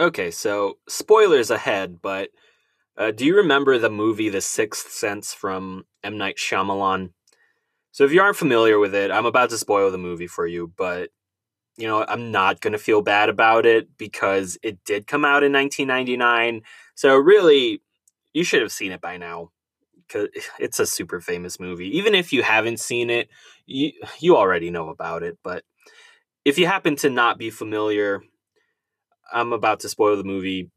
Okay, so spoilers ahead, but uh, do you remember the movie The Sixth Sense from M. Night Shyamalan? So if you aren't familiar with it, I'm about to spoil the movie for you, but you know, I'm not going to feel bad about it because it did come out in 1999. So really, you should have seen it by now because it's a super famous movie. Even if you haven't seen it, you you already know about it, but if you happen to not be familiar, I'm about to spoil the movie,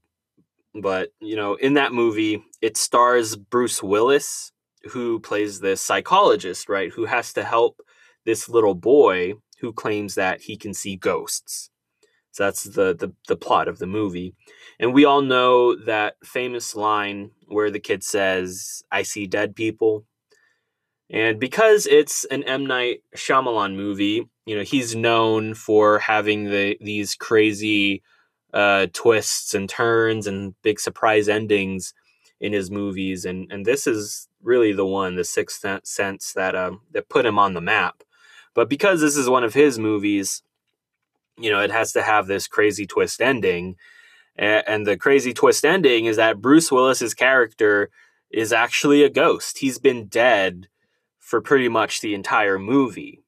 but you know, in that movie, it stars Bruce Willis, who plays this psychologist, right, who has to help this little boy who claims that he can see ghosts. So that's the, the the plot of the movie. And we all know that famous line where the kid says, I see dead people. And because it's an M. Night Shyamalan movie, you know, he's known for having the these crazy uh, twists and turns and big surprise endings in his movies, and and this is really the one, the Sixth Sense, that um, that put him on the map. But because this is one of his movies, you know, it has to have this crazy twist ending, and, and the crazy twist ending is that Bruce Willis's character is actually a ghost. He's been dead for pretty much the entire movie.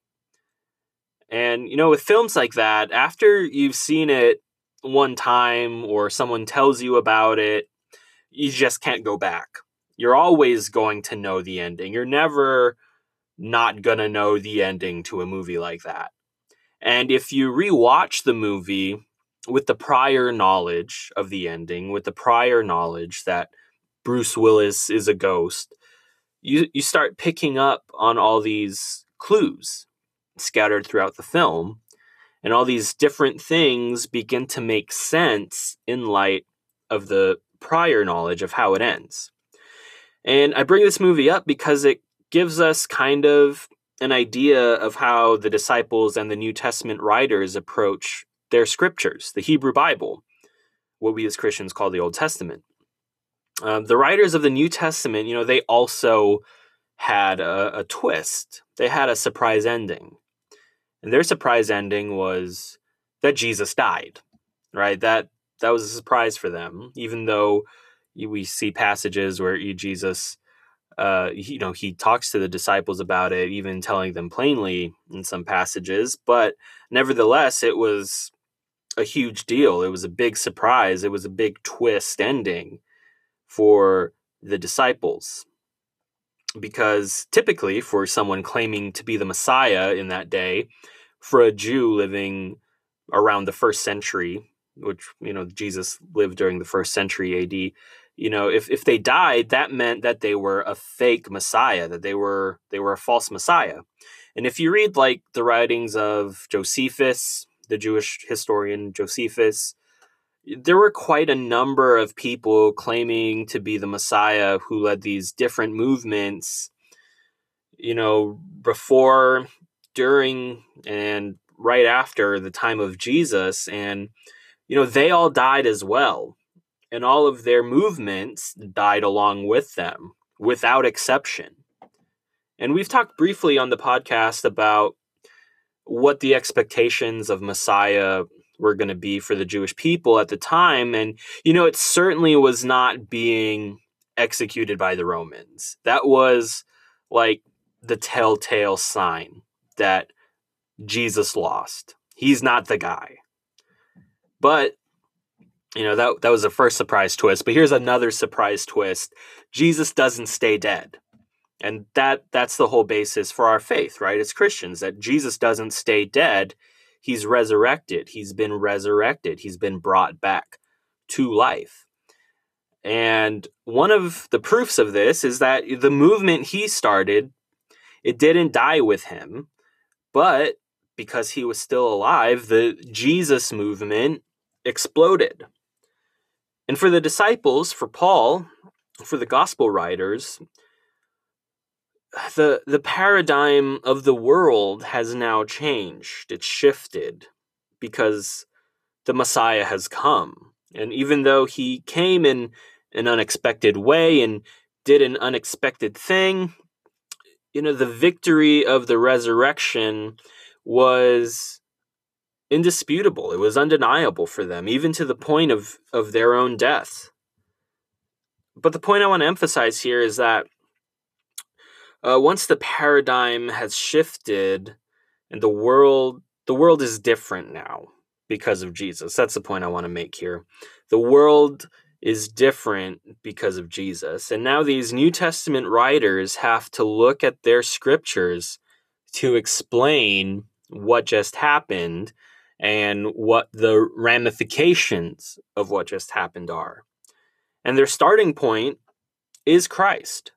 And, you know, with films like that, after you've seen it one time or someone tells you about it, you just can't go back. You're always going to know the ending. You're never not going to know the ending to a movie like that. And if you rewatch the movie with the prior knowledge of the ending, with the prior knowledge that Bruce Willis is a ghost, you you start picking up on all these clues scattered throughout the film and all these different things begin to make sense in light of the prior knowledge of how it ends. And I bring this movie up because it gives us kind of an idea of how the disciples and the New Testament writers approach their scriptures, the Hebrew Bible, what we as Christians call the Old Testament. Um, the writers of the New Testament, you know, they also had a, a twist. They had a surprise ending. And their surprise ending was that Jesus died, right? That that was a surprise for them, even though we see passages where Jesus, uh, you know, he talks to the disciples about it, even telling them plainly in some passages. But nevertheless, it was a huge deal. It was a big surprise. It was a big twist ending for the disciples. Because typically, for someone claiming to be the Messiah in that day, for a Jew living around the first century, which you know Jesus lived during the first century AD, you know, if if they died, that meant that they were a fake Messiah, that they were they were a false Messiah. And if you read like the writings of Josephus, the Jewish historian Josephus, there were quite a number of people claiming to be the Messiah who led these different movements, you know, before during and right after the time of Jesus. And, you know, they all died as well. And all of their movements died along with them without exception. And we've talked briefly on the podcast about what the expectations of Messiah were going to be for the Jewish people at the time. And, you know, it certainly was not being executed by the Romans. That was like the telltale sign that Jesus lost. He's not the guy. But you know that that was the first surprise twist, but here's another surprise twist. Jesus doesn't stay dead. And that that's the whole basis for our faith, right? As Christians that Jesus doesn't stay dead. He's resurrected. He's been resurrected. He's been brought back to life. And one of the proofs of this is that the movement he started, it didn't die with him. But because he was still alive, the Jesus movement exploded. And for the disciples, for Paul, for the gospel writers, the the paradigm of the world has now changed. It's shifted because the Messiah has come. And even though he came in an unexpected way and did an unexpected thing, you know, the victory of the resurrection was indisputable. It was undeniable for them, even to the point of, of their own death. But the point I want to emphasize here is that uh, once the paradigm has shifted and the world the world is different now because of Jesus. That's the point I want to make here. The world is different because of Jesus. And now these New Testament writers have to look at their scriptures to explain what just happened and what the ramifications of what just happened are. And their starting point is Christ.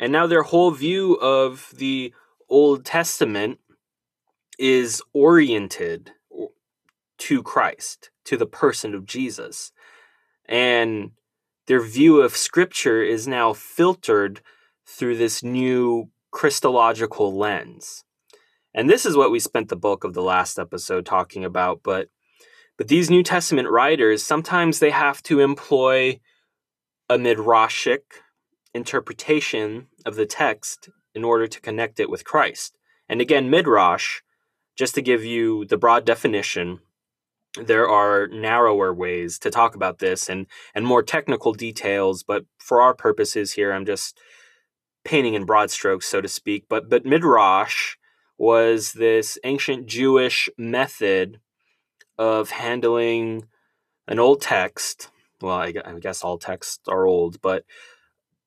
And now their whole view of the Old Testament is oriented to Christ, to the person of Jesus. And their view of Scripture is now filtered through this new Christological lens. And this is what we spent the bulk of the last episode talking about, but but these New Testament writers sometimes they have to employ a midrashic interpretation of the text in order to connect it with Christ. And again, midrash, just to give you the broad definition, there are narrower ways to talk about this and and more technical details, but for our purposes here, I'm just painting in broad strokes, so to speak. But but midrash was this ancient Jewish method of handling an old text. Well, I, I guess all texts are old, but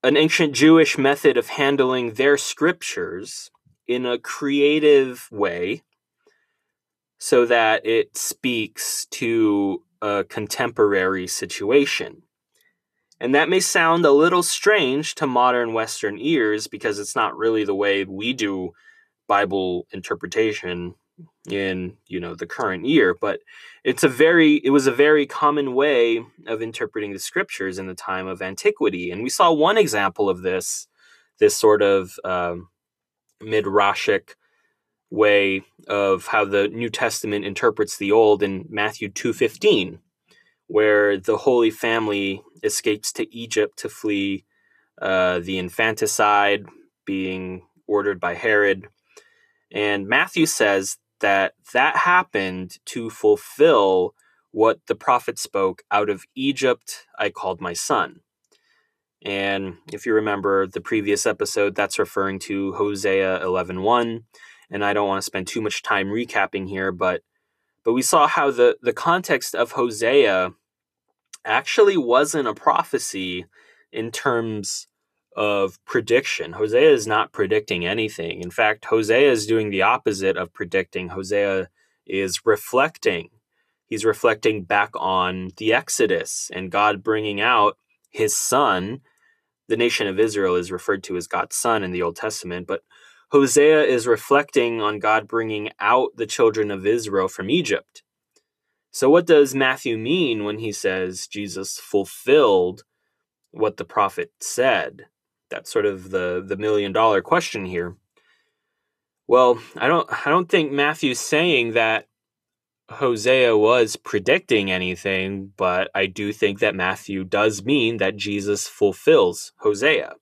an ancient Jewish method of handling their scriptures in a creative way so that it speaks to a contemporary situation. And that may sound a little strange to modern Western ears because it's not really the way we do Bible interpretation in you know the current year but it's a very it was a very common way of interpreting the scriptures in the time of antiquity and we saw one example of this this sort of um, midrashic way of how the new testament interprets the old in matthew 2.15 where the holy family escapes to egypt to flee uh, the infanticide being ordered by herod and matthew says that that happened to fulfill what the prophet spoke out of Egypt I called my son. And if you remember the previous episode, that's referring to Hosea 11:1, and I don't want to spend too much time recapping here, but but we saw how the the context of Hosea actually wasn't a prophecy in terms of prediction. Hosea is not predicting anything. In fact, Hosea is doing the opposite of predicting. Hosea is reflecting. He's reflecting back on the Exodus and God bringing out his son. The nation of Israel is referred to as God's son in the Old Testament, but Hosea is reflecting on God bringing out the children of Israel from Egypt. So, what does Matthew mean when he says Jesus fulfilled what the prophet said? that's sort of the the million dollar question here. Well, I don't I don't think Matthew's saying that Hosea was predicting anything, but I do think that Matthew does mean that Jesus fulfills Hosea.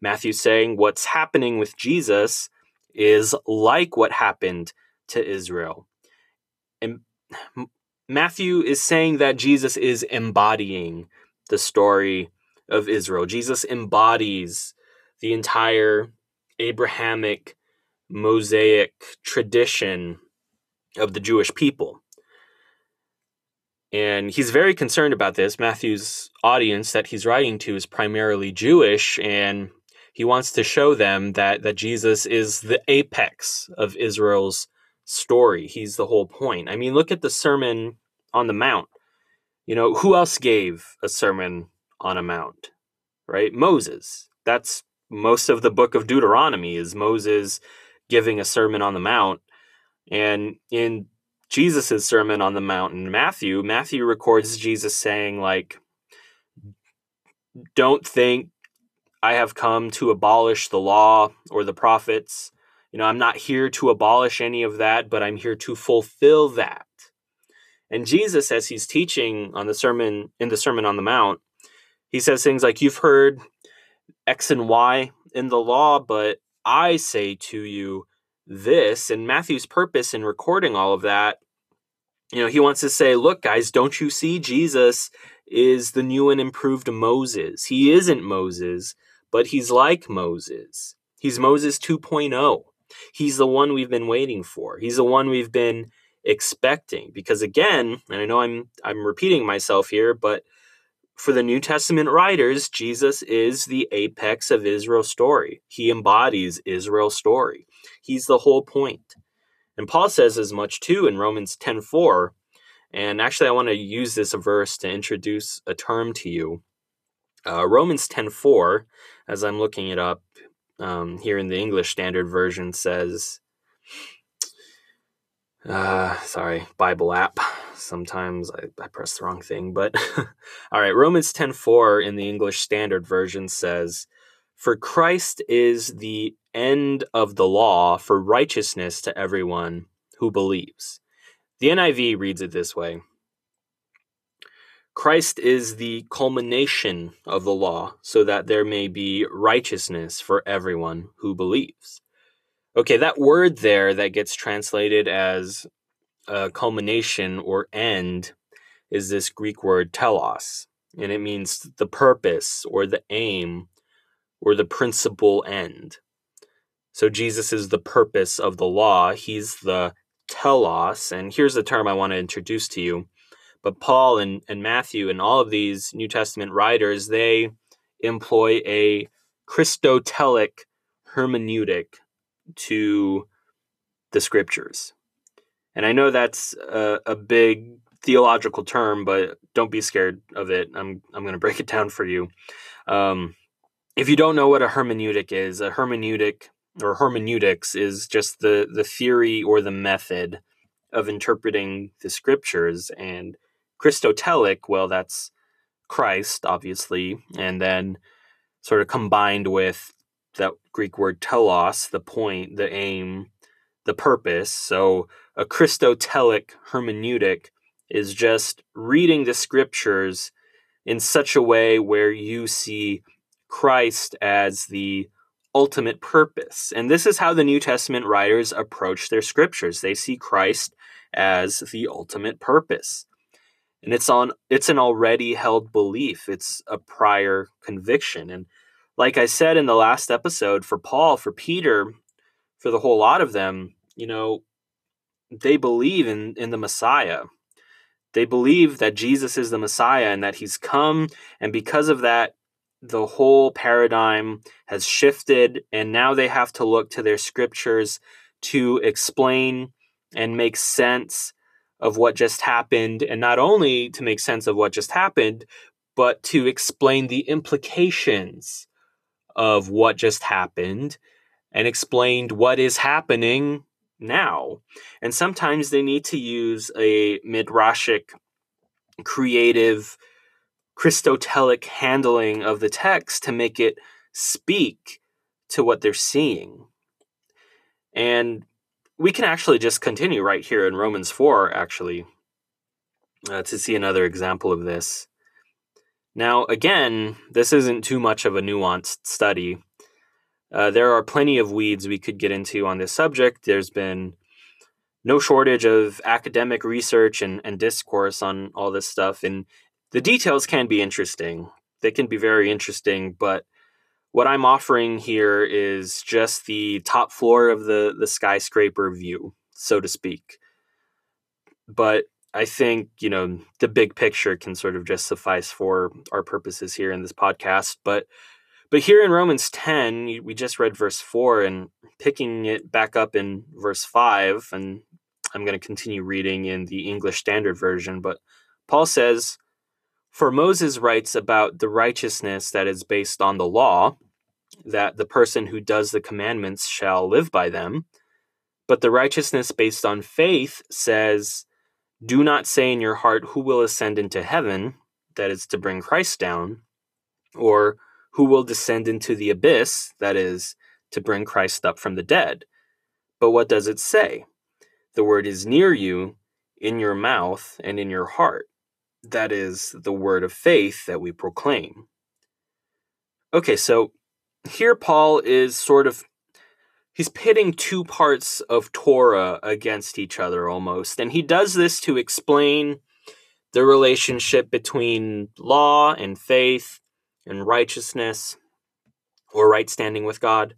Matthew's saying what's happening with Jesus is like what happened to Israel. And Matthew is saying that Jesus is embodying the story of Israel. Jesus embodies the entire Abrahamic Mosaic tradition of the Jewish people. And he's very concerned about this. Matthew's audience that he's writing to is primarily Jewish, and he wants to show them that, that Jesus is the apex of Israel's story. He's the whole point. I mean, look at the Sermon on the Mount. You know, who else gave a sermon on a mount, right? Moses. That's most of the book of Deuteronomy is Moses giving a sermon on the mount. And in Jesus' sermon on the mount in Matthew, Matthew records Jesus saying, like, don't think I have come to abolish the law or the prophets. You know, I'm not here to abolish any of that, but I'm here to fulfill that. And Jesus, as he's teaching on the sermon in the Sermon on the Mount, he says things like, You've heard X and Y in the law, but I say to you this. And Matthew's purpose in recording all of that you know, he wants to say, look, guys, don't you see Jesus is the new and improved Moses? He isn't Moses, but he's like Moses. He's Moses 2.0. He's the one we've been waiting for. He's the one we've been expecting because again, and I know I'm I'm repeating myself here, but for the New Testament writers, Jesus is the apex of Israel's story. He embodies Israel's story. He's the whole point. And Paul says as much too in Romans 10:4. And actually I want to use this verse to introduce a term to you. Uh, Romans 10:4 as I'm looking it up um, here in the English Standard Version says uh, sorry, Bible app. Sometimes I, I press the wrong thing, but all right. Romans 10:4 in the English Standard Version says, "For Christ is the end of the law for righteousness to everyone who believes." The NIV reads it this way. Christ is the culmination of the law, so that there may be righteousness for everyone who believes. Okay, that word there that gets translated as a culmination or end is this Greek word telos, and it means the purpose or the aim or the principal end. So Jesus is the purpose of the law, he's the telos, and here's the term I want to introduce to you. But Paul and, and Matthew and all of these New Testament writers, they employ a Christotelic hermeneutic to the scriptures. And I know that's a, a big theological term, but don't be scared of it. I'm I'm going to break it down for you. Um, if you don't know what a hermeneutic is, a hermeneutic or hermeneutics is just the the theory or the method of interpreting the scriptures. And Christotelic, well, that's Christ, obviously, and then sort of combined with that Greek word telos, the point, the aim, the purpose. So a Christotelic hermeneutic is just reading the scriptures in such a way where you see Christ as the ultimate purpose. And this is how the New Testament writers approach their scriptures. They see Christ as the ultimate purpose. And it's on it's an already held belief. It's a prior conviction. And like I said in the last episode, for Paul, for Peter, for the whole lot of them, you know, they believe in, in the Messiah. They believe that Jesus is the Messiah and that he's come. And because of that, the whole paradigm has shifted. And now they have to look to their scriptures to explain and make sense of what just happened. And not only to make sense of what just happened, but to explain the implications of what just happened and explained what is happening now. And sometimes they need to use a midrashic, creative, Christotelic handling of the text to make it speak to what they're seeing. And we can actually just continue right here in Romans 4, actually, uh, to see another example of this. Now, again, this isn't too much of a nuanced study. Uh, there are plenty of weeds we could get into on this subject. There's been no shortage of academic research and, and discourse on all this stuff. And the details can be interesting. They can be very interesting, but what I'm offering here is just the top floor of the, the skyscraper view, so to speak. But I think, you know, the big picture can sort of just suffice for our purposes here in this podcast. But but here in Romans 10, we just read verse 4 and picking it back up in verse 5, and I'm going to continue reading in the English Standard Version. But Paul says, For Moses writes about the righteousness that is based on the law, that the person who does the commandments shall live by them. But the righteousness based on faith says, do not say in your heart, Who will ascend into heaven? That is to bring Christ down. Or who will descend into the abyss? That is to bring Christ up from the dead. But what does it say? The word is near you, in your mouth and in your heart. That is the word of faith that we proclaim. Okay, so here Paul is sort of he's pitting two parts of Torah against each other almost. And he does this to explain the relationship between law and faith and righteousness or right standing with God.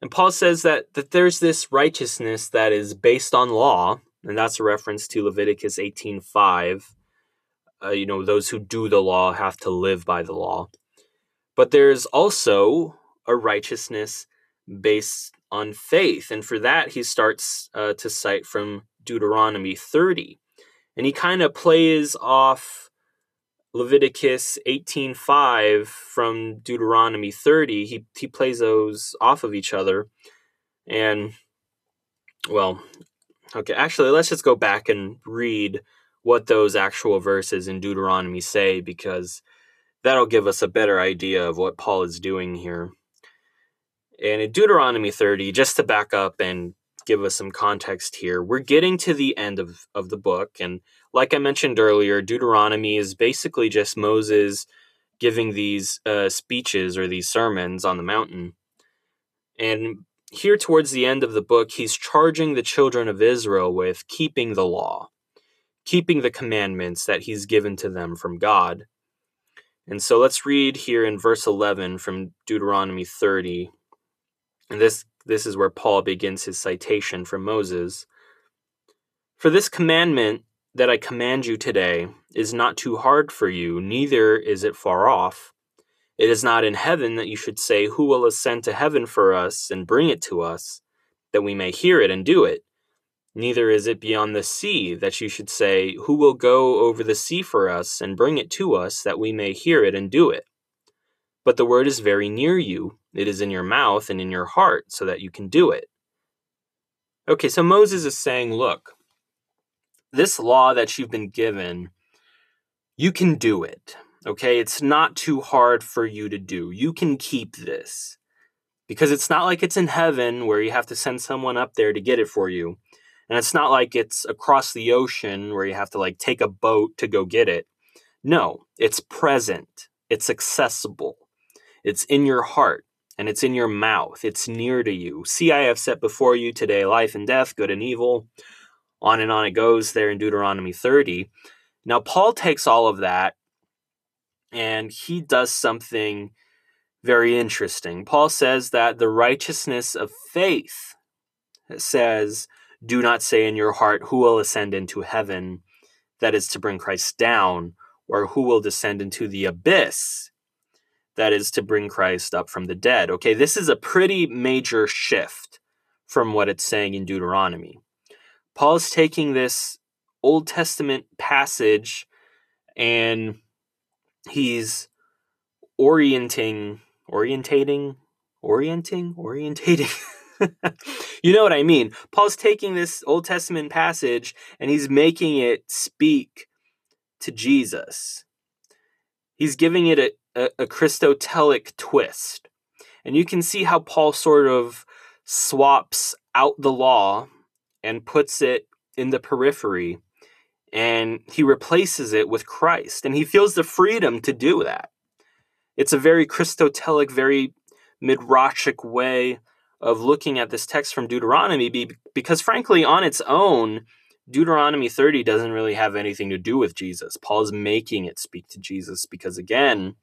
And Paul says that, that there's this righteousness that is based on law, and that's a reference to Leviticus 18:5. Uh, you know, those who do the law have to live by the law. But there's also a righteousness based on faith. And for that, he starts uh, to cite from Deuteronomy 30. And he kind of plays off Leviticus 18:5 from Deuteronomy 30. He he plays those off of each other. And well, okay, actually let's just go back and read what those actual verses in Deuteronomy say because that'll give us a better idea of what Paul is doing here. And in Deuteronomy 30, just to back up and give us some context here, we're getting to the end of, of the book. And like I mentioned earlier, Deuteronomy is basically just Moses giving these uh, speeches or these sermons on the mountain. And here, towards the end of the book, he's charging the children of Israel with keeping the law, keeping the commandments that he's given to them from God. And so let's read here in verse 11 from Deuteronomy 30 and this, this is where Paul begins his citation from Moses. For this commandment that I command you today is not too hard for you, neither is it far off. It is not in heaven that you should say, Who will ascend to heaven for us and bring it to us, that we may hear it and do it? Neither is it beyond the sea that you should say, Who will go over the sea for us and bring it to us, that we may hear it and do it? But the word is very near you. It is in your mouth and in your heart, so that you can do it. Okay, so Moses is saying, look, this law that you've been given, you can do it. Okay, it's not too hard for you to do. You can keep this. Because it's not like it's in heaven where you have to send someone up there to get it for you. And it's not like it's across the ocean where you have to like take a boat to go get it. No, it's present. It's accessible. It's in your heart and it's in your mouth. It's near to you. See, I have set before you today life and death, good and evil. On and on it goes there in Deuteronomy 30. Now, Paul takes all of that and he does something very interesting. Paul says that the righteousness of faith says, Do not say in your heart, Who will ascend into heaven? That is to bring Christ down, or who will descend into the abyss? that is to bring Christ up from the dead. Okay, this is a pretty major shift from what it's saying in Deuteronomy. Paul's taking this Old Testament passage and he's orienting, orientating, orienting, orientating. you know what I mean. Paul's taking this Old Testament passage and he's making it speak to Jesus. He's giving it a, a, a Christotelic twist. And you can see how Paul sort of swaps out the law and puts it in the periphery and he replaces it with Christ. And he feels the freedom to do that. It's a very Christotelic, very midrashic way of looking at this text from Deuteronomy be, because, frankly, on its own, Deuteronomy 30 doesn't really have anything to do with Jesus. Paul's making it speak to Jesus because, again,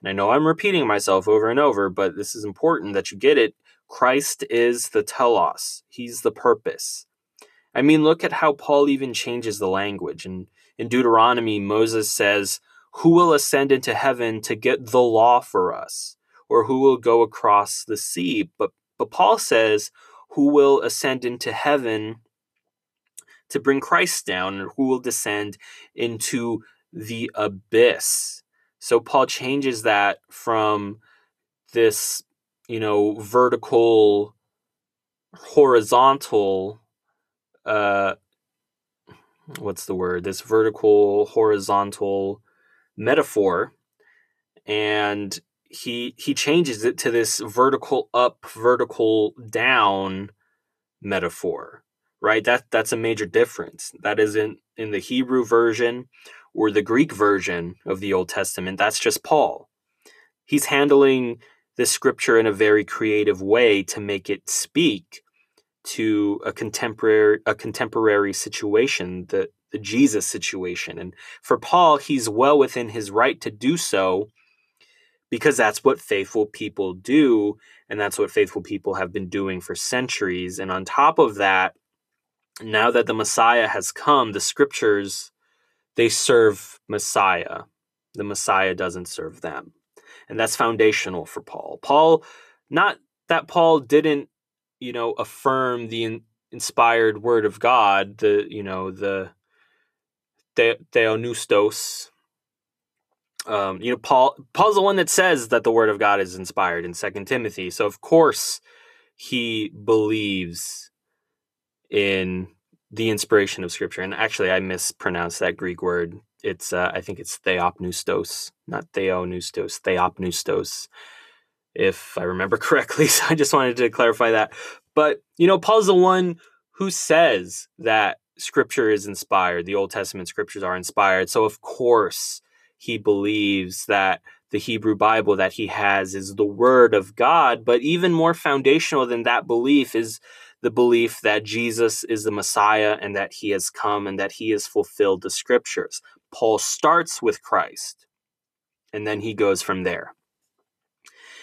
and I know I'm repeating myself over and over, but this is important that you get it. Christ is the telos, he's the purpose. I mean, look at how Paul even changes the language. And in Deuteronomy, Moses says, Who will ascend into heaven to get the law for us? Or who will go across the sea? But, but Paul says, Who will ascend into heaven to bring Christ down? And who will descend into the abyss? So Paul changes that from this, you know, vertical, horizontal, uh, what's the word? This vertical, horizontal metaphor, and he he changes it to this vertical up, vertical down metaphor. Right? That that's a major difference. That isn't in the Hebrew version or the Greek version of the Old Testament. That's just Paul. He's handling this scripture in a very creative way to make it speak to a contemporary a contemporary situation, the the Jesus situation. And for Paul, he's well within his right to do so because that's what faithful people do and that's what faithful people have been doing for centuries. And on top of that, now that the Messiah has come, the scriptures they serve Messiah. The Messiah doesn't serve them. And that's foundational for Paul. Paul, not that Paul didn't, you know, affirm the in, inspired word of God, the, you know, the the, theopneustos. Um, you know, Paul Paul's the one that says that the word of God is inspired in Second Timothy. So of course he believes in the inspiration of scripture. And actually I mispronounced that Greek word it's uh, I think it's theopneustos, not theopneustos, theopneustos, if I remember correctly. So I just wanted to clarify that. But you know, Paul's the one who says that Scripture is inspired. The Old Testament scriptures are inspired. So of course he believes that the Hebrew Bible that he has is the Word of God. But even more foundational than that belief is the belief that Jesus is the Messiah and that he has come and that he has fulfilled the scriptures. Paul starts with Christ and then he goes from there.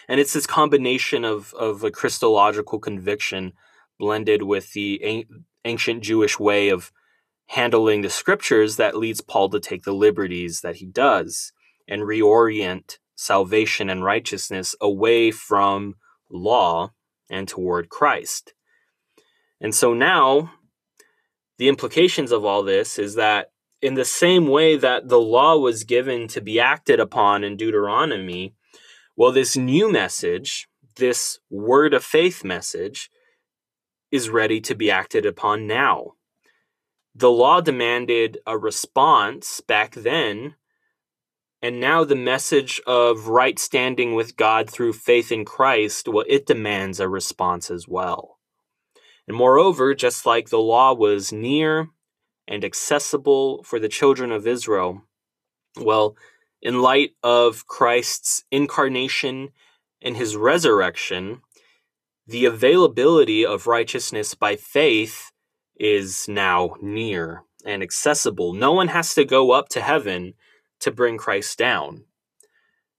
And it's this combination of, of a Christological conviction blended with the ancient Jewish way of handling the scriptures that leads Paul to take the liberties that he does and reorient salvation and righteousness away from law and toward Christ. And so now, the implications of all this is that in the same way that the law was given to be acted upon in Deuteronomy, well, this new message, this word of faith message, is ready to be acted upon now. The law demanded a response back then, and now the message of right standing with God through faith in Christ, well, it demands a response as well. And moreover, just like the law was near and accessible for the children of Israel, well, in light of Christ's incarnation and his resurrection, the availability of righteousness by faith is now near and accessible. No one has to go up to heaven to bring Christ down.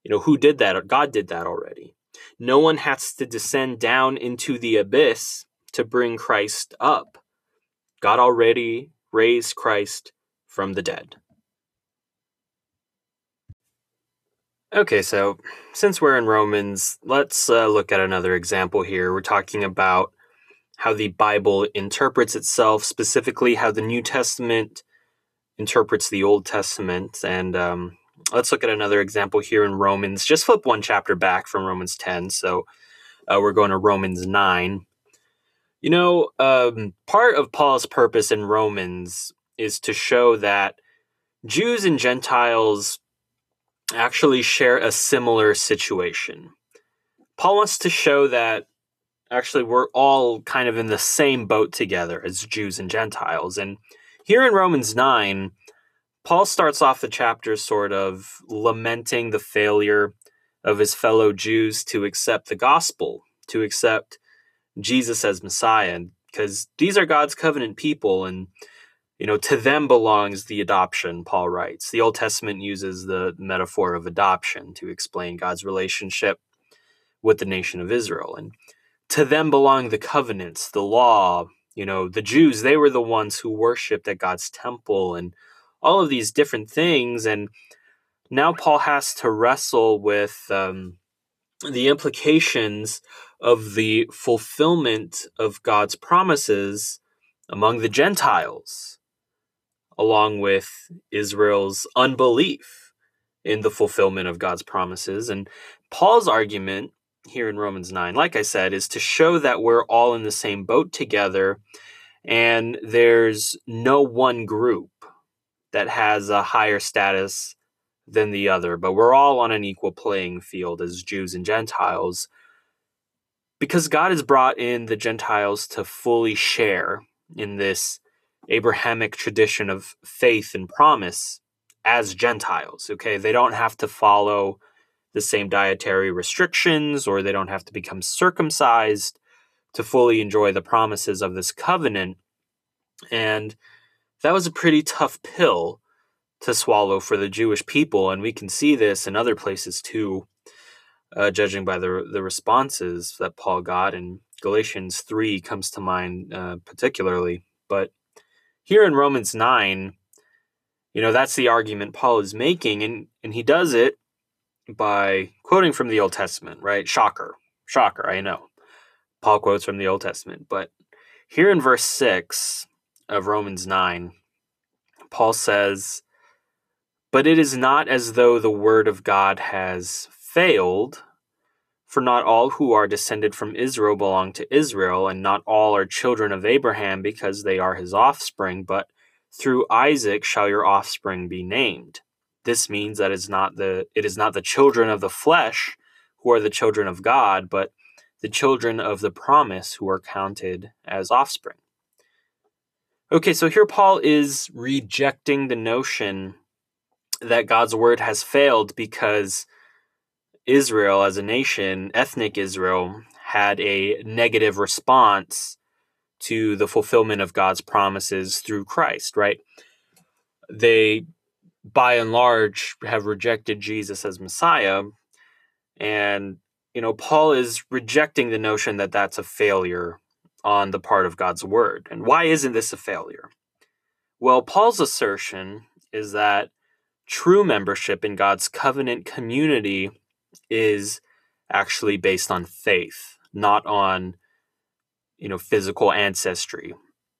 You know, who did that? God did that already. No one has to descend down into the abyss to bring Christ up. God already raised Christ from the dead. Okay, so since we're in Romans, let's uh, look at another example here. We're talking about how the Bible interprets itself, specifically how the New Testament interprets the Old Testament. And um, let's look at another example here in Romans. Just flip one chapter back from Romans 10. So uh, we're going to Romans 9. You know, um, part of Paul's purpose in Romans is to show that Jews and Gentiles actually share a similar situation. Paul wants to show that actually we're all kind of in the same boat together as Jews and Gentiles. And here in Romans 9, Paul starts off the chapter sort of lamenting the failure of his fellow Jews to accept the gospel, to accept Jesus as Messiah because these are God's covenant people and you know to them belongs the adoption Paul writes. The Old Testament uses the metaphor of adoption to explain God's relationship with the nation of Israel and to them belong the covenants, the law, you know, the Jews, they were the ones who worshiped at God's temple and all of these different things and now Paul has to wrestle with um, the implications of the fulfillment of God's promises among the Gentiles, along with Israel's unbelief in the fulfillment of God's promises. And Paul's argument here in Romans 9, like I said, is to show that we're all in the same boat together and there's no one group that has a higher status than the other, but we're all on an equal playing field as Jews and Gentiles because God has brought in the Gentiles to fully share in this Abrahamic tradition of faith and promise as Gentiles. Okay, they don't have to follow the same dietary restrictions or they don't have to become circumcised to fully enjoy the promises of this covenant. And that was a pretty tough pill to swallow for the Jewish people. And we can see this in other places too, uh, judging by the, the responses that Paul got. And Galatians 3 comes to mind uh, particularly. But here in Romans 9, you know, that's the argument Paul is making. And, and he does it by quoting from the Old Testament, right? Shocker. Shocker, I know. Paul quotes from the Old Testament. But here in verse 6 of Romans 9, Paul says, But it is not as though the word of God has failed, for not all who are descended from Israel belong to Israel, and not all are children of Abraham because they are his offspring, but through Isaac shall your offspring be named. This means that it's not the it is not the children of the flesh who are the children of God, but the children of the promise who are counted as offspring. Okay, so here Paul is rejecting the notion that God's word has failed because Israel as a nation, ethnic Israel, had a negative response to the fulfillment of God's promises through Christ, right? They by and large have rejected Jesus as Messiah. And, you know, Paul is rejecting the notion that that's a failure on the part of God's word. And why isn't this a failure? Well, Paul's assertion is that true membership in God's covenant community is actually based on faith, not on you know physical ancestry.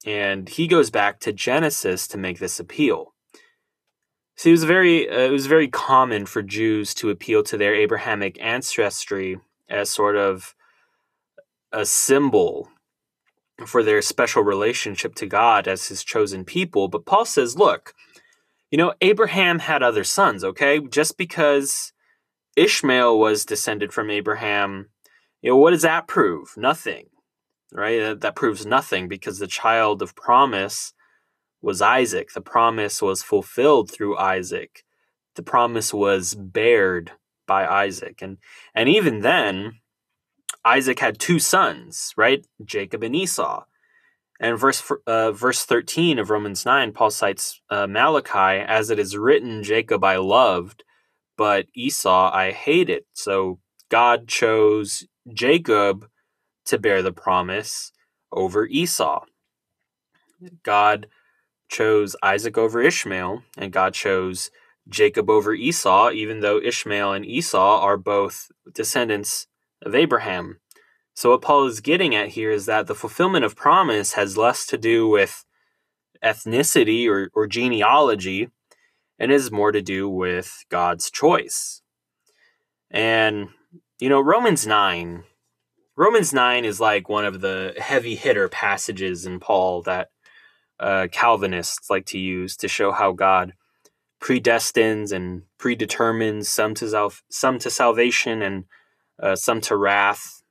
And he goes back to Genesis to make this appeal. So it was very uh, it was very common for Jews to appeal to their Abrahamic ancestry as sort of a symbol for their special relationship to God as his chosen people. But Paul says, look, you know, Abraham had other sons, okay? Just because Ishmael was descended from Abraham, you know, what does that prove? Nothing, right? That, that proves nothing because the child of promise was Isaac. The promise was fulfilled through Isaac. The promise was bared by Isaac. And and even then, Isaac had two sons, right? Jacob and Esau. And verse uh, verse 13 of Romans 9, Paul cites uh, Malachi, as it is written, Jacob I loved, but Esau I hated. So God chose Jacob to bear the promise over Esau. God chose Isaac over Ishmael, and God chose Jacob over Esau, even though Ishmael and Esau are both descendants of Abraham. So, what Paul is getting at here is that the fulfillment of promise has less to do with ethnicity or, or genealogy and is more to do with God's choice. And, you know, Romans 9, Romans 9 is like one of the heavy hitter passages in Paul that uh, Calvinists like to use to show how God predestines and predetermines some to sal- some to salvation and uh, some to wrath.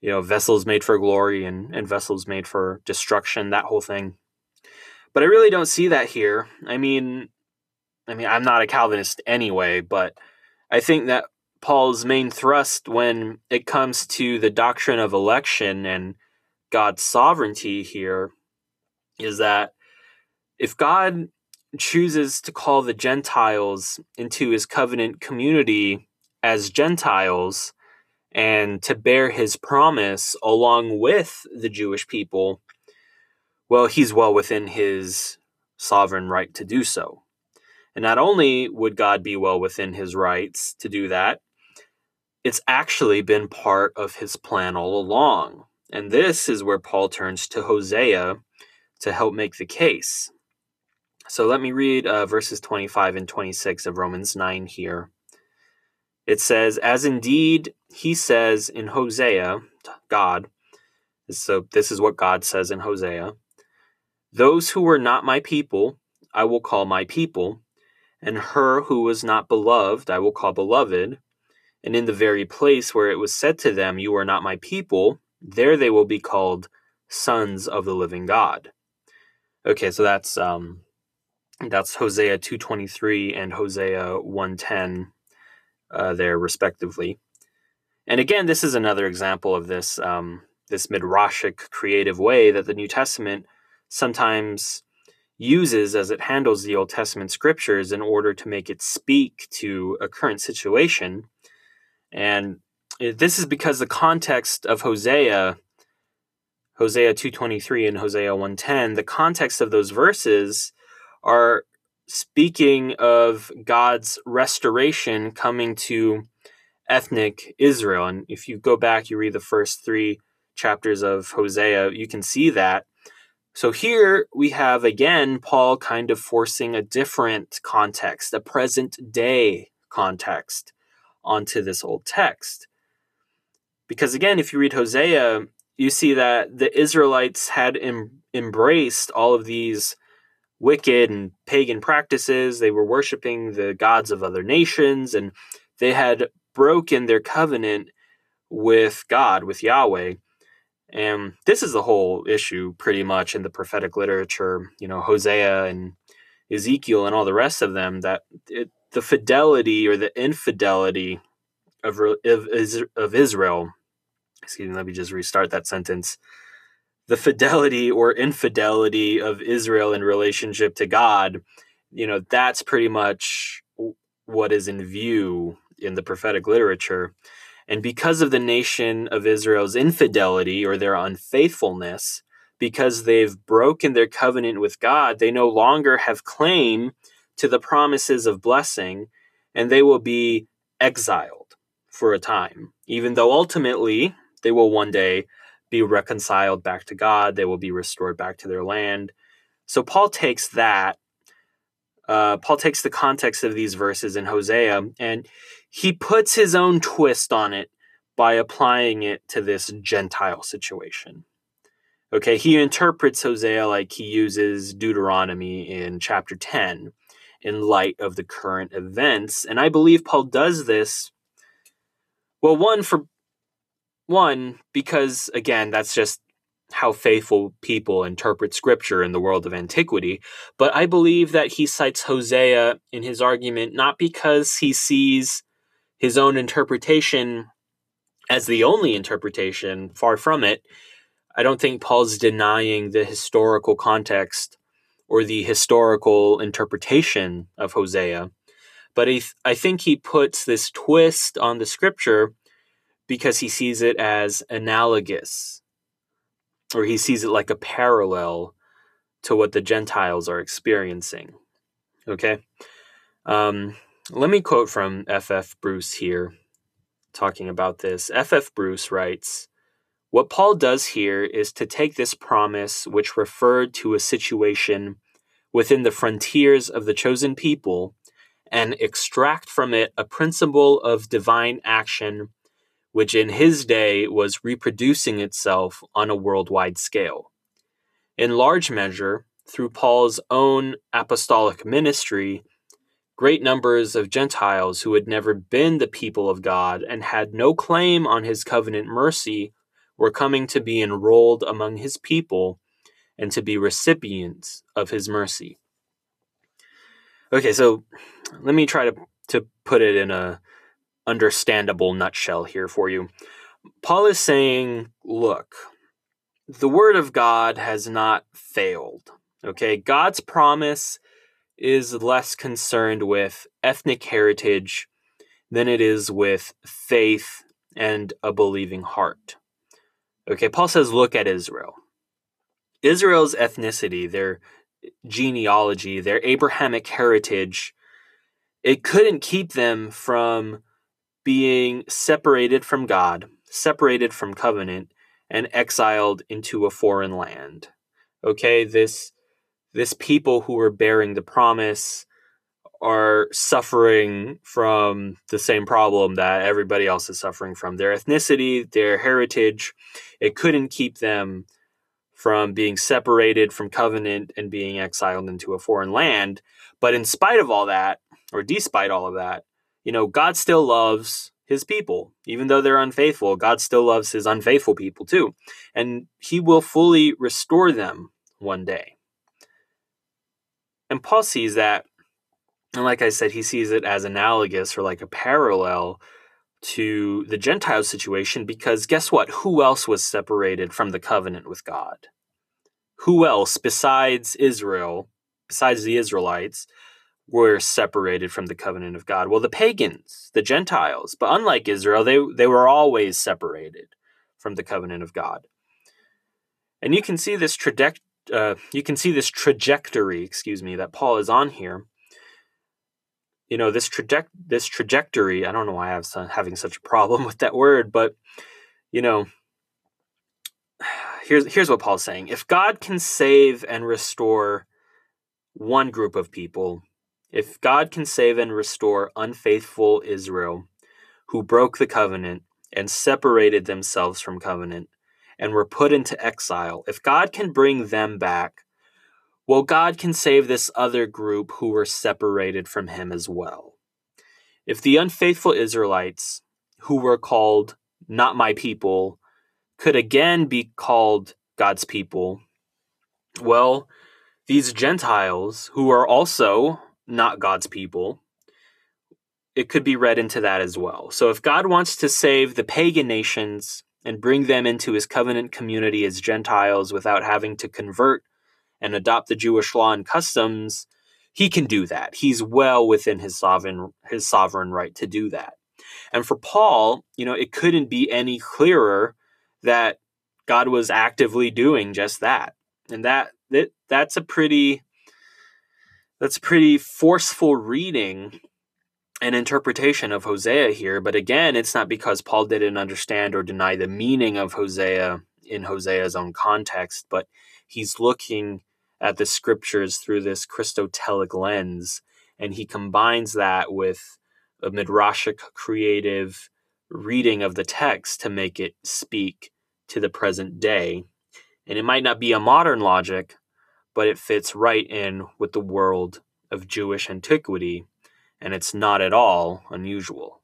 You know, vessels made for glory and, and vessels made for destruction, that whole thing. But I really don't see that here. I mean, I mean, I'm not a Calvinist anyway, but I think that Paul's main thrust when it comes to the doctrine of election and God's sovereignty here is that if God chooses to call the Gentiles into his covenant community as Gentiles and to bear his promise along with the Jewish people, well, he's well within his sovereign right to do so. And not only would God be well within his rights to do that, it's actually been part of his plan all along. And this is where Paul turns to Hosea to help make the case. So let me read uh, verses 25 and 26 of Romans 9 here. It says, As indeed he says in Hosea, God, so this is what God says in Hosea Those who were not my people, I will call my people, and her who was not beloved, I will call beloved. And in the very place where it was said to them, You are not my people, there they will be called sons of the living God. Okay, so that's um that's Hosea 2:23 and Hosea 110 uh, there, respectively. And again, this is another example of this um, this midrashic creative way that the New Testament sometimes uses as it handles the Old Testament scriptures in order to make it speak to a current situation. And this is because the context of Hosea, Hosea 2:23 and Hosea 1:10, the context of those verses are speaking of God's restoration coming to ethnic Israel. And if you go back, you read the first three chapters of Hosea, you can see that. So here we have again Paul kind of forcing a different context, a present day context, onto this old text. Because again, if you read Hosea, you see that the Israelites had em- embraced all of these wicked and pagan practices. They were worshiping the gods of other nations and they had broken their covenant with God, with Yahweh. And this is the whole issue pretty much in the prophetic literature, you know, Hosea and Ezekiel and all the rest of them, that it, the fidelity or the infidelity of, of, of Israel, excuse me, let me just restart that sentence. The fidelity or infidelity of Israel in relationship to God, you know, that's pretty much what is in view in the prophetic literature. And because of the nation of Israel's infidelity or their unfaithfulness, because they've broken their covenant with God, they no longer have claim to the promises of blessing, and they will be exiled for a time, even though ultimately they will one day be reconciled back to God, they will be restored back to their land. So Paul takes that uh, Paul takes the context of these verses in Hosea and he puts his own twist on it by applying it to this Gentile situation. Okay, he interprets Hosea like he uses Deuteronomy in chapter 10 in light of the current events. And I believe Paul does this, well, one, for one, because again, that's just how faithful people interpret scripture in the world of antiquity. But I believe that he cites Hosea in his argument not because he sees his own interpretation as the only interpretation, far from it. I don't think Paul's denying the historical context or the historical interpretation of Hosea, but he, I think he puts this twist on the scripture because he sees it as analogous or he sees it like a parallel to what the Gentiles are experiencing. Okay? Um, let me quote from F.F. Bruce here, talking about this. F.F. Bruce writes What Paul does here is to take this promise, which referred to a situation within the frontiers of the chosen people, and extract from it a principle of divine action which in his day was reproducing itself on a worldwide scale. In large measure, through Paul's own apostolic ministry, great numbers of Gentiles who had never been the people of God and had no claim on his covenant mercy were coming to be enrolled among his people and to be recipients of his mercy. Okay, so let me try to, to put it in a understandable nutshell here for you. Paul is saying, look, the word of God has not failed. Okay, God's promise is less concerned with ethnic heritage than it is with faith and a believing heart. Okay, Paul says, look at Israel. Israel's ethnicity, their genealogy, their Abrahamic heritage, it couldn't keep them from being separated from God, separated from covenant, and exiled into a foreign land. Okay, this this people who are bearing the promise are suffering from the same problem that everybody else is suffering from. Their ethnicity, their heritage, it couldn't keep them from being separated from covenant and being exiled into a foreign land. But in spite of all that, or despite all of that, you know, God still loves his people. Even though they're unfaithful, God still loves his unfaithful people too. And he will fully restore them one day. And Paul sees that And like I said, he sees it as analogous or like a parallel to the Gentile situation because guess what? Who else was separated from the covenant with God? Who else besides Israel, besides the Israelites, were separated from the covenant of God? Well, the pagans, the Gentiles. But unlike Israel, they, they were always separated from the covenant of God. And you can see this trajectory. Uh, you can see this trajectory, excuse me, that Paul is on here you know this traje- this trajectory i don't know why i have some, having such a problem with that word but you know here's here's what paul's saying if god can save and restore one group of people if god can save and restore unfaithful israel who broke the covenant and separated themselves from covenant and were put into exile if god can bring them back well, God can save this other group who were separated from him as well. If the unfaithful Israelites, who were called not my people, could again be called God's people, well, these Gentiles, who are also not God's people, it could be read into that as well. So if God wants to save the pagan nations and bring them into his covenant community as Gentiles without having to convert and adopt the Jewish law and customs, he can do that. He's well within his sovereign his sovereign right to do that. And for Paul, you know, it couldn't be any clearer that God was actively doing just that. And that that that's a pretty that's pretty forceful reading and interpretation of Hosea here. But again, it's not because Paul didn't understand or deny the meaning of Hosea in Hosea's own context, but he's looking at the scriptures through this Christotelic lens, and he combines that with a midrashic creative reading of the text to make it speak to the present day. And it might not be a modern logic, but it fits right in with the world of Jewish antiquity, and it's not at all unusual.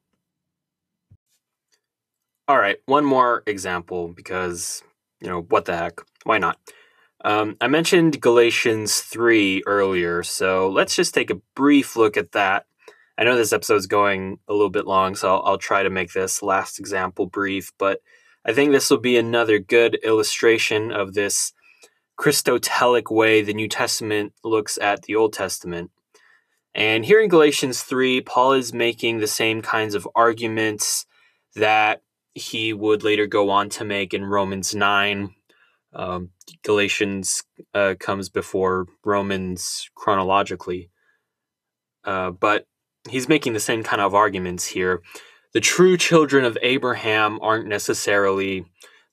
All right, one more example because, you know, what the heck? Why not? Um, I mentioned Galatians 3 earlier, so let's just take a brief look at that. I know this episode is going a little bit long, so I'll, I'll, try to make this last example brief, but I think this will be another good illustration of this Christotelic way the New Testament looks at the Old Testament. And here in Galatians 3, Paul is making the same kinds of arguments that he would later go on to make in Romans 9 um, Galatians uh, comes before Romans chronologically, uh, but he's making the same kind of arguments here. The true children of Abraham aren't necessarily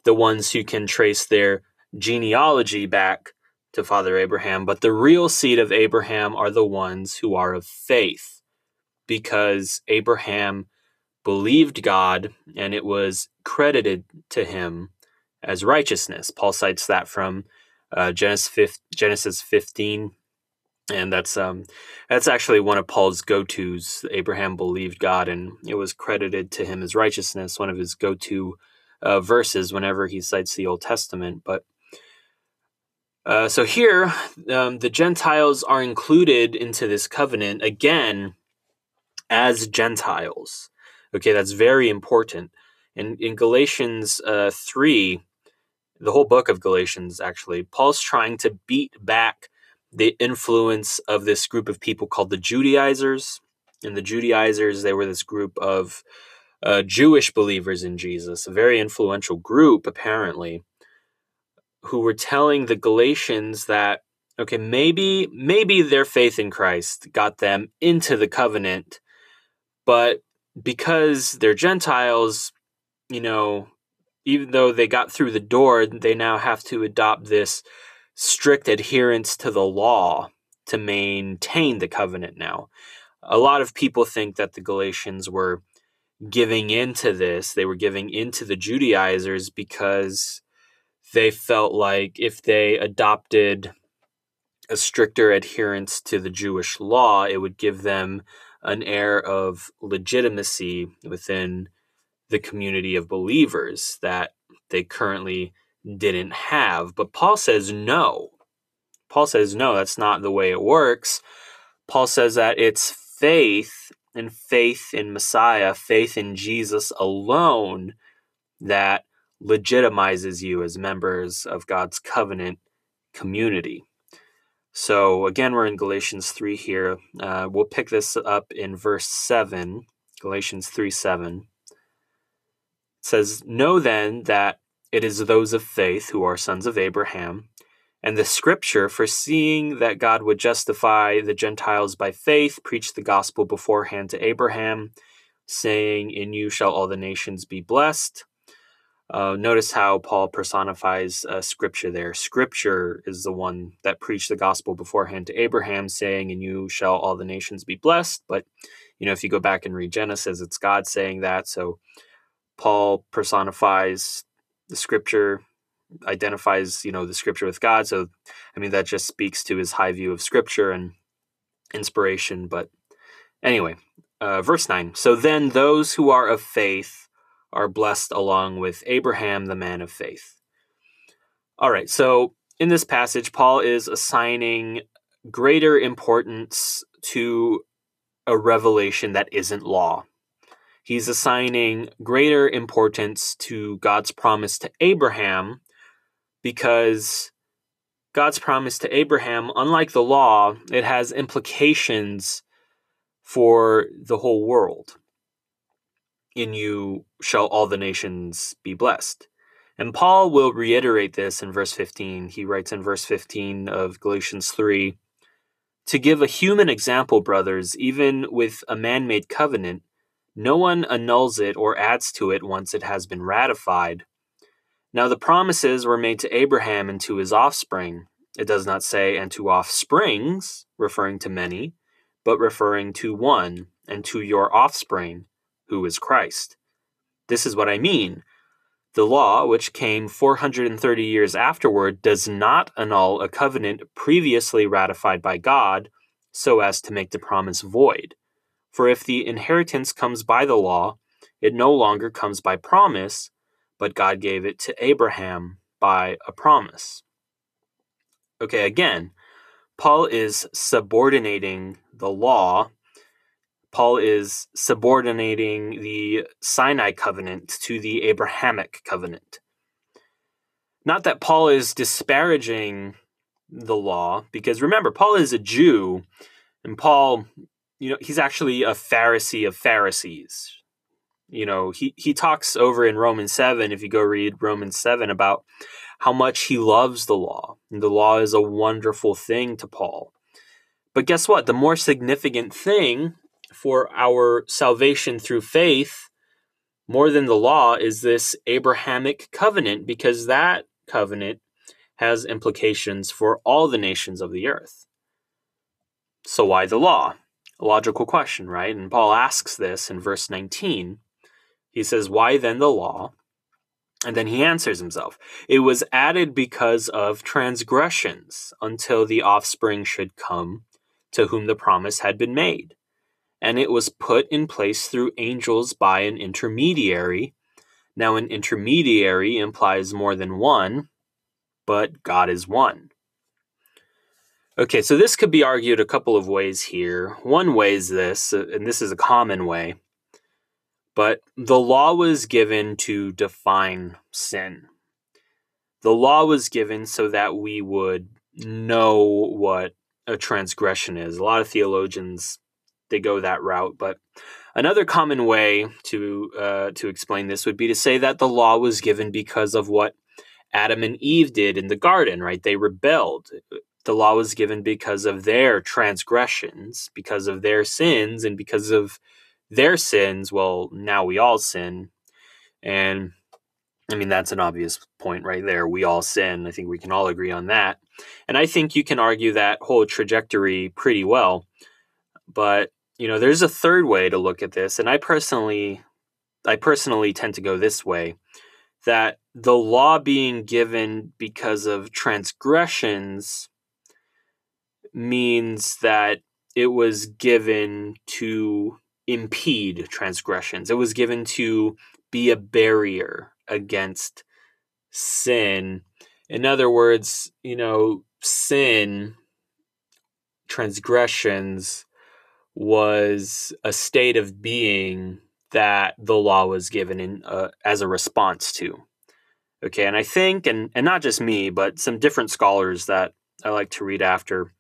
the ones who can trace their genealogy back to Father Abraham, but the real seed of Abraham are the ones who are of faith, because Abraham believed God and it was credited to him as righteousness. Paul cites that from uh, Genesis, Genesis 15 and that's um that's actually one of Paul's go-tos. Abraham believed God, and it was credited to him as righteousness. One of his go-to uh, verses whenever he cites the Old Testament. But uh, so here, um, the Gentiles are included into this covenant again as Gentiles. Okay, that's very important. And in Galatians uh, three, the whole book of Galatians, actually, Paul's trying to beat back the influence of this group of people called the Judaizers. And the Judaizers, they were this group of uh, Jewish believers in Jesus, a very influential group, apparently, who were telling the Galatians that, okay, maybe, maybe their faith in Christ got them into the covenant, but because they're Gentiles, you know, even though they got through the door, they now have to adopt this strict adherence to the law to maintain the covenant now. A lot of people think that the Galatians were giving into this, they were giving into the Judaizers because they felt like if they adopted a stricter adherence to the Jewish law, it would give them an air of legitimacy within the community of believers that they currently didn't have. But Paul says no. Paul says no, that's not the way it works. Paul says that it's faith and faith in Messiah, faith in Jesus alone that legitimizes you as members of God's covenant community. So, again, we're in Galatians 3 here. Uh, we'll pick this up in verse 7, Galatians 3 7. It says, Know then that it is those of faith who are sons of Abraham. And the scripture, foreseeing that God would justify the Gentiles by faith, preached the gospel beforehand to Abraham, saying, In you shall all the nations be blessed. Uh, notice how Paul personifies uh, Scripture there. Scripture is the one that preached the gospel beforehand to Abraham, saying, And you shall all the nations be blessed." But you know, if you go back and read Genesis, it's God saying that. So Paul personifies the Scripture identifies you know the scripture with god so i mean that just speaks to his high view of scripture and inspiration but anyway uh, verse 9 so then those who are of faith are blessed along with abraham the man of faith all right so in this passage paul is assigning greater importance to a revelation that isn't law he's assigning greater importance to God's promise to Abraham because God's promise to Abraham, unlike the law, it has implications for the whole world. In you shall all the nations be blessed. And Paul will reiterate this in verse 15. He writes in verse 15 of Galatians 3 To give a human example, brothers, even with a man made covenant, no one annuls it or adds to it once it has been ratified. Now the promises were made to Abraham and to his offspring. It does not say, and to offsprings, referring to many, but referring to one, and to your offspring, who is Christ. This is what I mean. The law, which came 430 years afterward, does not annul a covenant previously ratified by God so as to make the promise void. For if the inheritance comes by the law, it no longer comes by promise but God gave it to Abraham by a promise. Okay, again, Paul is subordinating the law. Paul is subordinating the Sinai covenant to the Abrahamic covenant. Not that Paul is disparaging the law, because remember, Paul is a Jew, and Paul, you know, he's actually a Pharisee of Pharisees. You know he he talks over in romans 7 if you go read romans 7 about how much he loves the law and the law is a wonderful thing to paul. But guess what? The more significant thing for our salvation through faith more than the law is this abrahamic covenant because that covenant has implications for all the nations of the earth so why the law a logical question right and paul asks this in verse 19 he says, Why then the law? And then he answers himself It was added because of transgressions until the offspring should come to whom the promise had been made. And it was put in place through angels by an intermediary. Now, an intermediary implies more than one, but God is one. Okay, so this could be argued a couple of ways here. One way is this, and this is a common way but the law was given to define sin. The law was given so that we would know what a transgression is. A lot of theologians they go that route, but another common way to uh, to explain this would be to say that the law was given because of what Adam and Eve did in the garden. Right? They rebelled. The law was given because of their transgressions, because of their sins, and because of their sins, well, now we all sin. And I mean, that's an obvious point right there. We all sin. I think we can all agree on that. And I think you can argue that whole trajectory pretty well. But, you know, there's a third way to look at this. And I personally, I personally tend to go this way that the law being given because of transgressions means that it was given to impede transgressions. It was given to be a barrier against sin. In other words, you know, sin, transgressions was a state of being that the law was given in uh, as a response to. Okay, and I think, and and not just me, but some different scholars that I like to read after.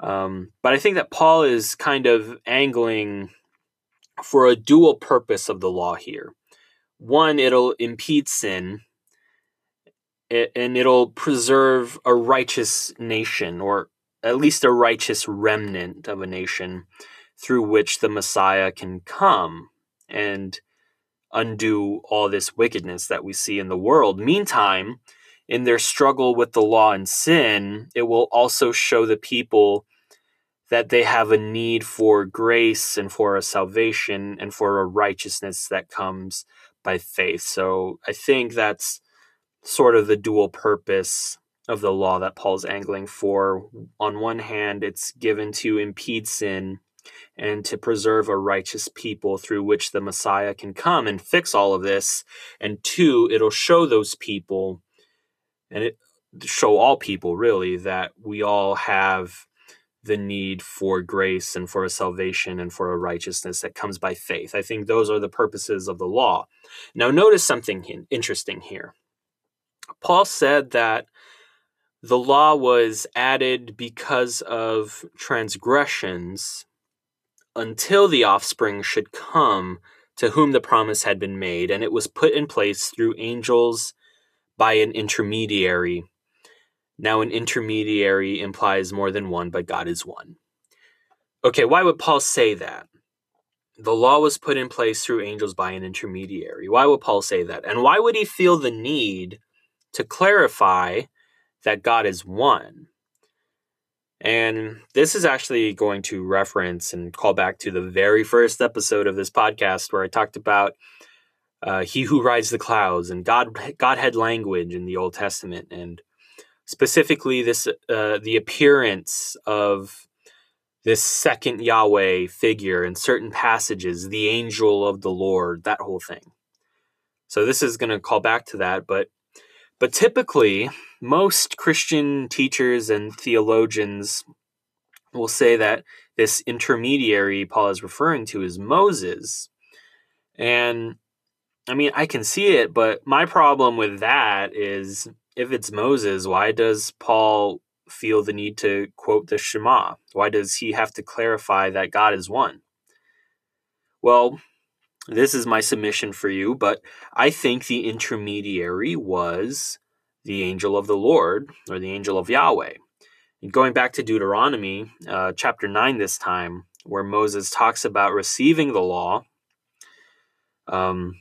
Um, but I think that Paul is kind of angling for a dual purpose of the law here. One, it'll impede sin, and it'll preserve a righteous nation, or at least a righteous remnant of a nation through which the Messiah can come and undo all this wickedness that we see in the world. Meantime, in their struggle with the law and sin, it will also show the people that they have a need for grace and for a salvation and for a righteousness that comes by faith. So I think that's sort of the dual purpose of the law that Paul's angling for. On one hand, it's given to impede sin and to preserve a righteous people through which the Messiah can come and fix all of this. And two, it'll show those people and it show all people really that we all have the need for grace and for a salvation and for a righteousness that comes by faith. I think those are the purposes of the law. Now, notice something interesting here. Paul said that the law was added because of transgressions until the offspring should come to whom the promise had been made, and it was put in place through angels by an intermediary. Now, an intermediary implies more than one, but God is one. Okay, why would Paul say that? The law was put in place through angels by an intermediary. Why would Paul say that? And why would he feel the need to clarify that God is one? And this is actually going to reference and call back to the very first episode of this podcast where I talked about uh, he who rides the clouds and God Godhead language in the Old Testament, and specifically this uh, the appearance of this second Yahweh figure in certain passages, the angel of the Lord, that whole thing. So this is going to call back to that, but but typically most Christian teachers and theologians will say that this intermediary Paul is referring to is Moses. And I mean, I can see it, but my problem with that is if it's Moses, why does Paul feel the need to quote the Shema? Why does he have to clarify that God is one? Well, this is my submission for you, but I think the intermediary was the angel of the Lord or the angel of Yahweh. And going back to Deuteronomy uh, chapter 9 this time, where Moses talks about receiving the law. Um,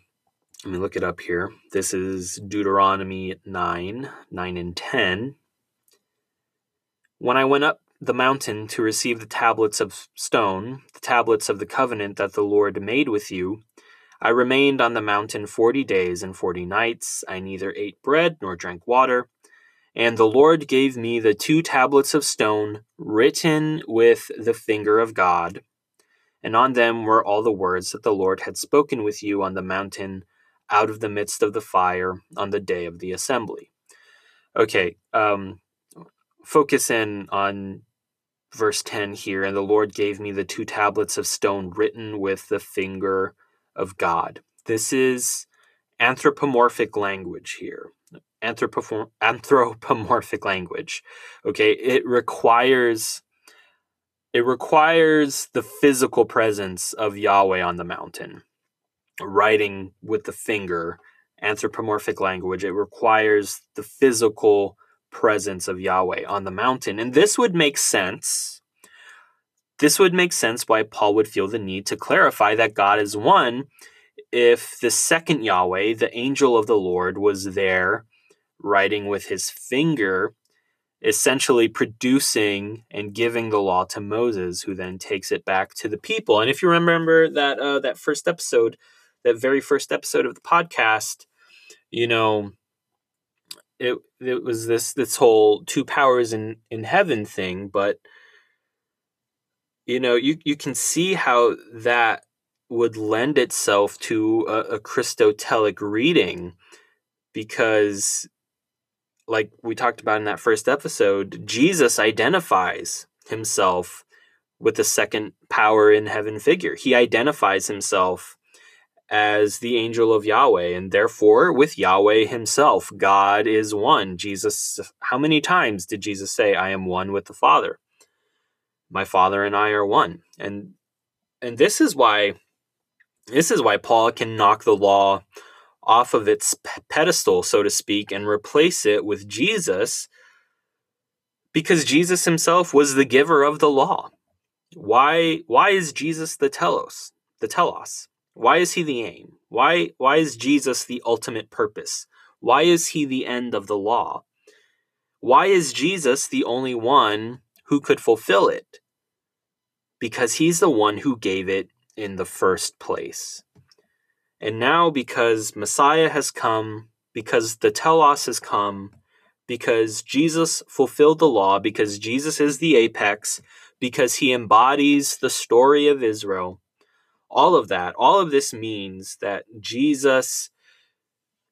let me look it up here. This is Deuteronomy 9, 9 and 10. When I went up the mountain to receive the tablets of stone, the tablets of the covenant that the Lord made with you, I remained on the mountain forty days and forty nights. I neither ate bread nor drank water. And the Lord gave me the two tablets of stone written with the finger of God. And on them were all the words that the Lord had spoken with you on the mountain out of the midst of the fire on the day of the assembly. Okay, um, focus in on verse 10 here. And the Lord gave me the two tablets of stone written with the finger of God. This is anthropomorphic language here. anthropomorphic language. Okay, it requires it requires the physical presence of Yahweh on the mountain. Writing with the finger, anthropomorphic language, it requires the physical presence of Yahweh on the mountain. And this would make sense this would make sense why Paul would feel the need to clarify that God is one if the second Yahweh, the angel of the Lord, was there writing with his finger, essentially producing and giving the law to Moses, who then takes it back to the people. And if you remember that uh, that first episode, that very first episode of the podcast, you know, it it was this this whole two powers in in heaven thing, but you know you you can see how that would lend itself to a, a Christotelic reading because like we talked about in that first episode Jesus identifies himself with the second power in heaven figure. He identifies himself as the angel of Yahweh, and therefore with Yahweh himself. God is one. Jesus, how many times did Jesus say, I am one with the Father? My Father and I are one. And and this is why this is why Paul can knock the law off of its pedestal, so to speak, and replace it with Jesus, because Jesus himself was the giver of the law. Why why is Jesus the telos? The telos. Why is he the aim? Why why is Jesus the ultimate purpose? Why is he the end of the law? Why is Jesus the only one who could fulfill it? Because he's the one who gave it in the first place. And now, because Messiah has come, because the telos has come, because Jesus fulfilled the law, because Jesus is the apex, because he embodies the story of Israel, all of that, all of this means that Jesus,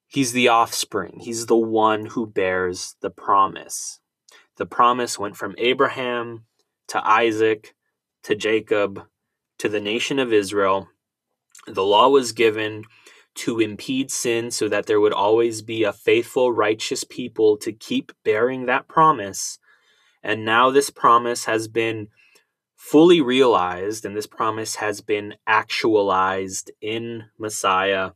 he's the offspring, he's the one who bears the promise. The promise went from Abraham to Isaac to Jacob to the nation of Israel. The law was given to impede sin so that there would always be a faithful, righteous people to keep bearing that promise. And now this promise has been fully realized, and this promise has been actualized in Messiah,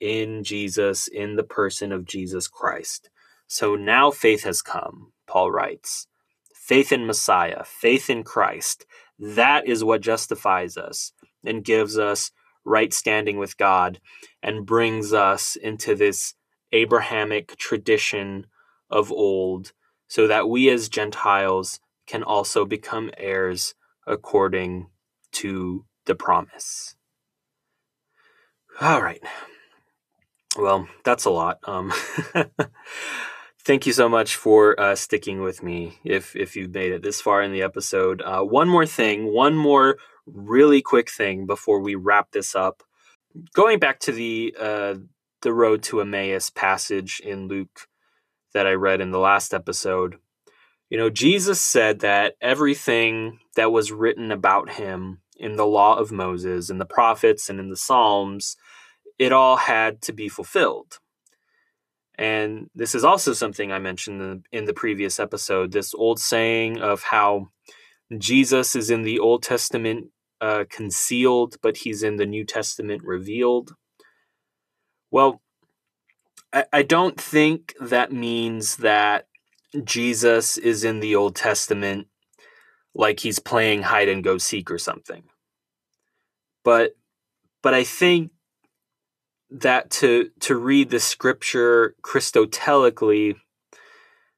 in Jesus, in the person of Jesus Christ. So now faith has come, Paul writes. Faith in Messiah, faith in Christ, that is what justifies us and gives us right standing with God and brings us into this Abrahamic tradition of old so that we as Gentiles can also become heirs according to the promise. All right. Well, that's a lot. Um, thank you so much for uh, sticking with me if if you've made it this far in the episode. Uh, one more thing one more really quick thing before we wrap this up. Going back to the uh, the road to emmaus passage in luke that i read in the last episode you know jesus said that everything that was written about him in the law of moses and the prophets and in the psalms it all had to be fulfilled and this is also something I mentioned in the, in the previous episode this old saying of how Jesus is in the Old Testament uh, concealed, but he's in the New Testament revealed. Well, I, I don't think that means that Jesus is in the Old Testament like he's playing hide and go seek or something. But but I think that to to read the scripture Christotelically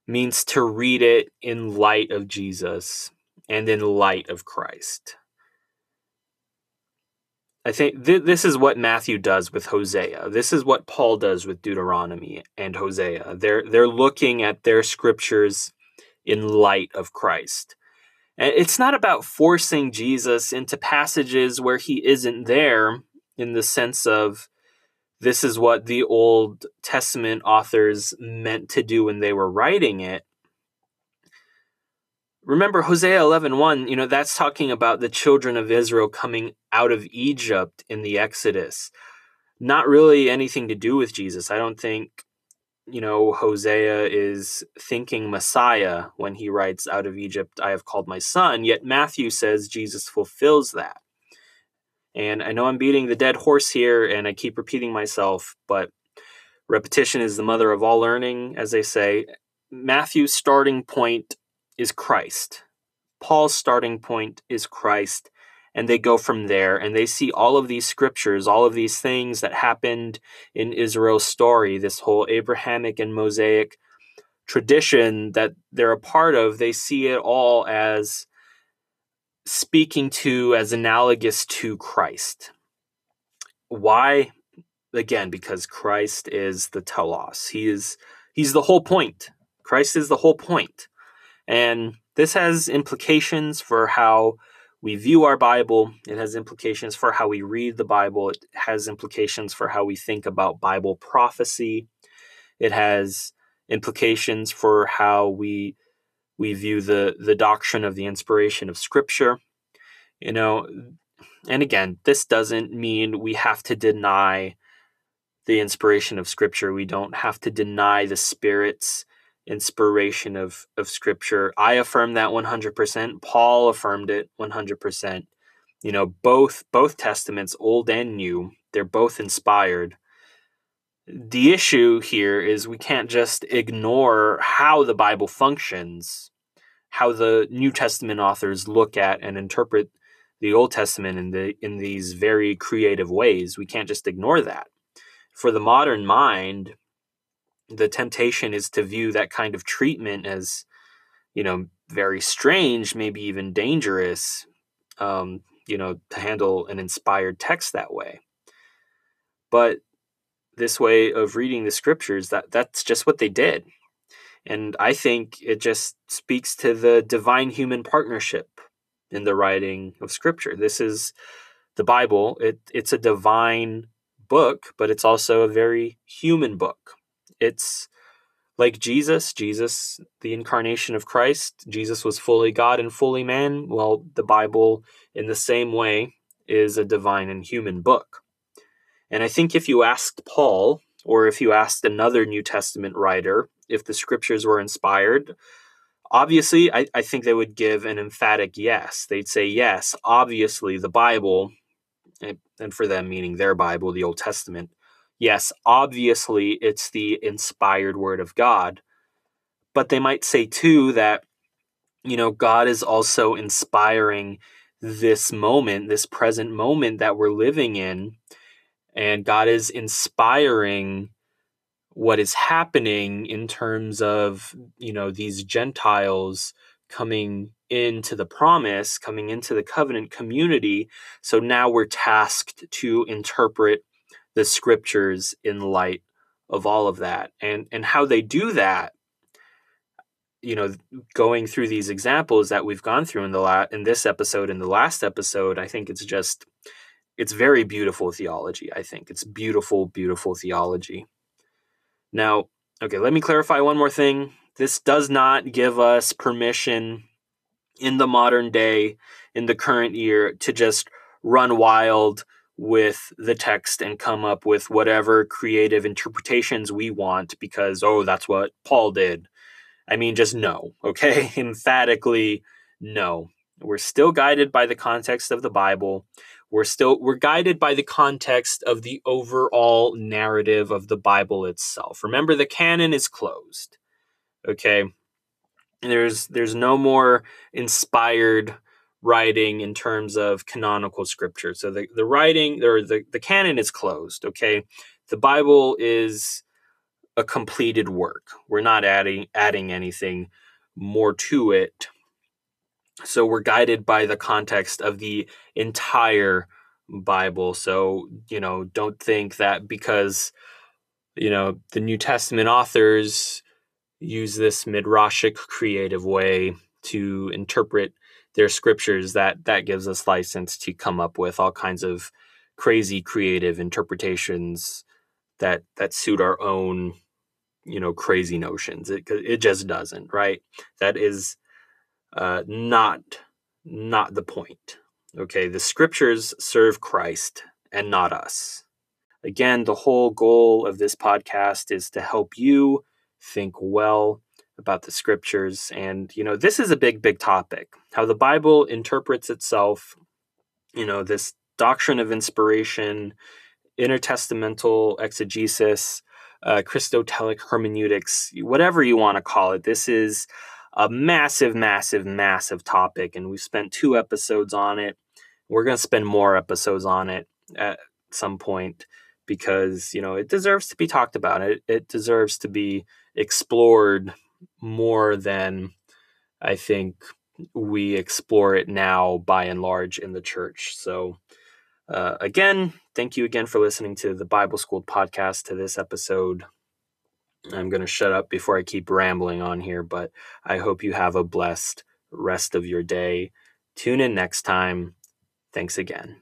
means to read it in light of Jesus and in light of Christ. I think th- this is what Matthew does with Hosea. This is what Paul does with Deuteronomy and Hosea. They're they're looking at their scriptures in light of Christ. And it's not about forcing Jesus into passages where he isn't there in the sense of this is what the Old Testament authors meant to do when they were writing it. Remember Hosea 11:1, you know, that's talking about the children of Israel coming out of Egypt in the Exodus. Not really anything to do with Jesus. I don't think you know, Hosea is thinking Messiah when he writes, Out of Egypt I have called my son, yet Matthew says Jesus fulfills that. And I know I'm beating the dead horse here and I keep repeating myself, but repetition is the mother of all learning, as they say. Matthew's starting point is Christ. Paul's starting point is Christ. And they go from there and they see all of these scriptures, all of these things that happened in Israel's story, this whole Abrahamic and Mosaic tradition that they're a part of. They see it all as speaking to as analogous to Christ. Why? Again, because Christ is the telos. He is he's the whole point. Christ is the whole point. And this has implications for how we view our Bible. It has implications for how we read the Bible. It has implications for how we think about Bible prophecy. It has implications for how we we view the, the doctrine of the inspiration of Scripture. You know, and again, this doesn't mean we have to deny the inspiration of Scripture. We don't have to deny the Spirit's inspiration of, of Scripture. I affirm that 100%. Paul affirmed it 100%. You know, both both testaments, Old and New, they're both inspired. The issue here is we can't just ignore how the Bible functions, how the New Testament authors look at and interpret the Old Testament in the in these very creative ways. We can't just ignore that. For the modern mind, the temptation is to view that kind of treatment as, you know, very strange, maybe even dangerous. Um, you know, to handle an inspired text that way. But this way of reading the scriptures, that that's just what they did. And I think it just speaks to the divine human partnership in the writing of scripture. This is the Bible. It, it's a divine book, but it's also a very human book. It's like Jesus, Jesus, the incarnation of Christ, Jesus was fully God and fully man. Well, the Bible, in the same way, is a divine and human book. And I think if you asked Paul, or if you asked another New Testament writer, if the scriptures were inspired, obviously, I, I think they would give an emphatic yes. They'd say, yes, obviously, the Bible, and for them, meaning their Bible, the Old Testament, yes, obviously it's the inspired word of God. But they might say too that, you know, God is also inspiring this moment, this present moment that we're living in. And God is inspiring what is happening in terms of, you know, these Gentiles coming into the promise, coming into the covenant community. So now we're tasked to interpret the scriptures in light of all of that and and how they do that you know going through these examples that we've gone through in the la- in this episode in the last episode i think it's just it's very beautiful theology i think it's beautiful beautiful theology now okay let me clarify one more thing this does not give us permission in the modern day in the current year to just run wild with the text and come up with whatever creative interpretations we want because, oh, that's what Paul did. I mean, just no, okay? Emphatically, no. We're still guided by the context of the Bible. We're still we're guided by the context of the overall narrative of the Bible itself. Remember the canon is closed. Okay? There's there's no more inspired writing in terms of canonical scripture. So the, the writing or the, the canon is closed, okay? The Bible is a completed work. We're not adding adding anything more to it. So we're guided by the context of the entire Bible. So, you know, don't think that because you know, the New Testament authors use this midrashic creative way to interpret their scriptures that that gives us license to come up with all kinds of crazy creative interpretations that that suit our own you know crazy notions it it just doesn't right that is uh, not not the point okay the scriptures serve christ and not us again the whole goal of this podcast is to help you think well about the scriptures. And, you know, this is a big, big topic how the Bible interprets itself, you know, this doctrine of inspiration, intertestamental exegesis, uh, Christotelic hermeneutics, whatever you want to call it. This is a massive, massive, massive topic. And we've spent two episodes on it. We're going to spend more episodes on it at some point because, you know, it deserves to be talked about. It, it deserves to be explored more than I think we explore it now by and large in the church. So, uh, again, thank you again for listening to the Bible School podcast to this episode. I'm going to shut up before I keep rambling on here, but I hope you have a blessed rest of your day. Tune in next time. Thanks again.